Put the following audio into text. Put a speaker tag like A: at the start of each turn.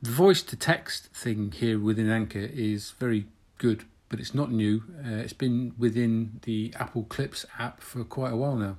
A: The voice to text thing here within Anchor is very good, but it's not new. Uh, it's been within the Apple Clips app for quite a while now.